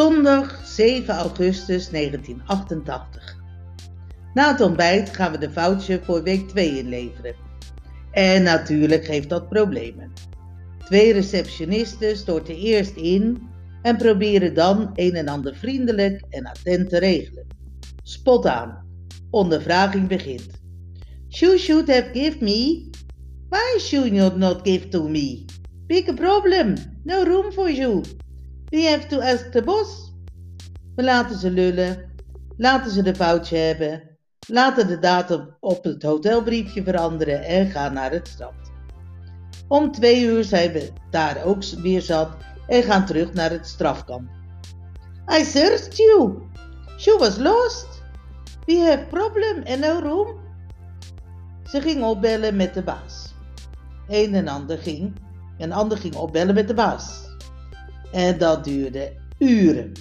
Zondag 7 augustus 1988. Na het ontbijt gaan we de foutje voor week 2 inleveren. En natuurlijk geeft dat problemen. Twee receptionisten storten eerst in en proberen dan een en ander vriendelijk en attent te regelen. Spot aan. Ondervraging begint. You should have give me. Why should you not give to me? Big problem. No room for you. We have to ask the boss. We laten ze lullen, laten ze de foutje hebben, laten de datum op het hotelbriefje veranderen en gaan naar het strand. Om twee uur zijn we daar ook weer zat en gaan terug naar het strafkamp. I searched you. She was lost. We have problem and no room. Ze ging opbellen met de baas. Een en ander ging, een ander ging opbellen met de baas. En dat duurde uren.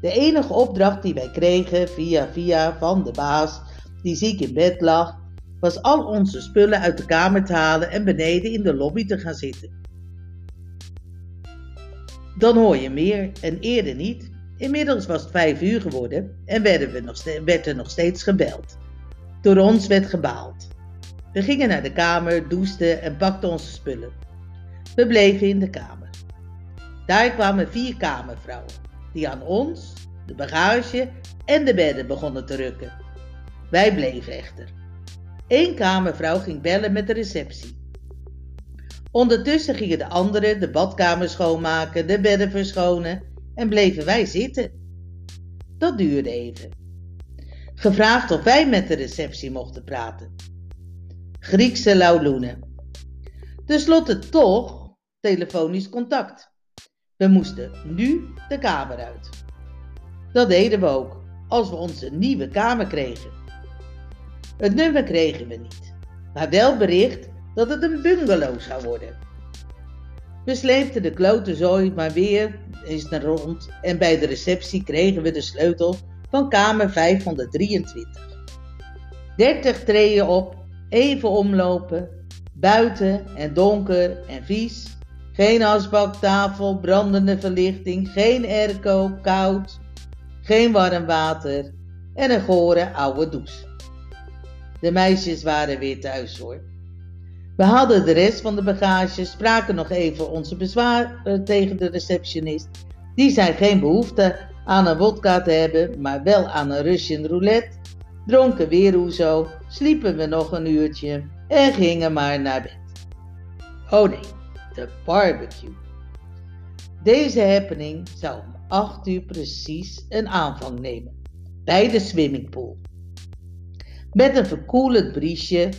De enige opdracht die wij kregen via via van de baas, die ziek in bed lag, was al onze spullen uit de kamer te halen en beneden in de lobby te gaan zitten. Dan hoor je meer en eerder niet. Inmiddels was het vijf uur geworden en werden we nog werd er nog steeds gebeld. Door ons werd gebaald. We gingen naar de kamer, douchten en pakten onze spullen. We bleven in de kamer. Daar kwamen vier kamervrouwen, die aan ons, de bagage en de bedden begonnen te rukken. Wij bleven echter. Eén kamervrouw ging bellen met de receptie. Ondertussen gingen de anderen de badkamer schoonmaken, de bedden verschonen en bleven wij zitten. Dat duurde even. Gevraagd of wij met de receptie mochten praten. Griekse lauloenen. Ten slotte toch telefonisch contact. We moesten nu de kamer uit. Dat deden we ook als we onze nieuwe kamer kregen. Het nummer kregen we niet, maar wel bericht dat het een bungalow zou worden. We sleepten de klote zooi maar weer eens naar rond en bij de receptie kregen we de sleutel van kamer 523. 30 treden op, even omlopen, buiten en donker en vies. Geen asbaktafel, brandende verlichting, geen airco, koud, geen warm water en een gore oude douche. De meisjes waren weer thuis hoor. We hadden de rest van de bagage, spraken nog even onze bezwaren tegen de receptionist. Die zei geen behoefte aan een wodka te hebben, maar wel aan een Russian roulette. Dronken weer hoezo, sliepen we nog een uurtje en gingen maar naar bed. Oh nee, de barbecue. Deze happening zou om 8 uur precies een aanvang nemen bij de swimmingpool. Met een verkoelend briesje,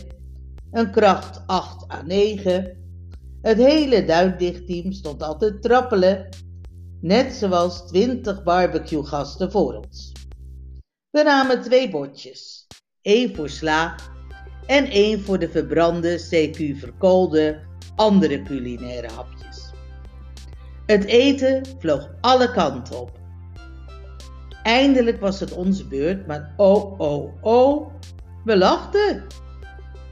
een kracht 8 à 9. Het hele duikdichtteam stond al te trappelen, net zoals 20 barbecue-gasten voor ons. We namen twee bordjes, één voor sla en één voor de verbrande, CQ verkoolde andere culinaire hapjes. Het eten vloog alle kanten op. Eindelijk was het onze beurt, maar oh, oh, oh, we lachten.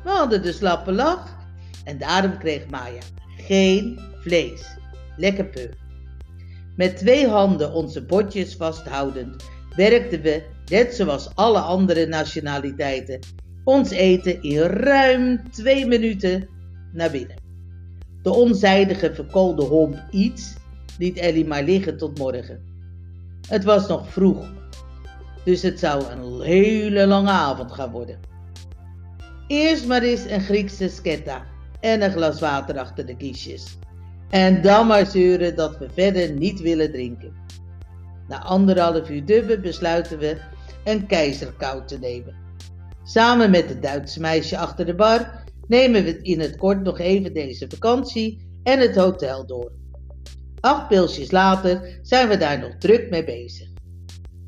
We hadden de slappe lach en daarom kreeg Maya geen vlees. Lekker peu. Met twee handen onze bordjes vasthoudend werkten we, net zoals alle andere nationaliteiten, ons eten in ruim twee minuten naar binnen. De onzijdige verkoolde homp iets liet Ellie maar liggen tot morgen. Het was nog vroeg, dus het zou een hele lange avond gaan worden. Eerst maar eens een Griekse sketta en een glas water achter de kiesjes. En dan maar zeuren dat we verder niet willen drinken. Na anderhalf uur dubben besluiten we een keizerkoud te nemen. Samen met het Duitse meisje achter de bar nemen we in het kort nog even deze vakantie en het hotel door. Acht pilsjes later zijn we daar nog druk mee bezig.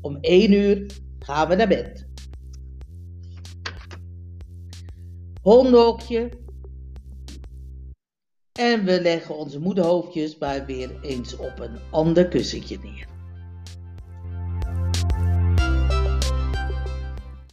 Om één uur gaan we naar bed. Hondenhokje. En we leggen onze moederhoofdjes maar weer eens op een ander kussentje neer.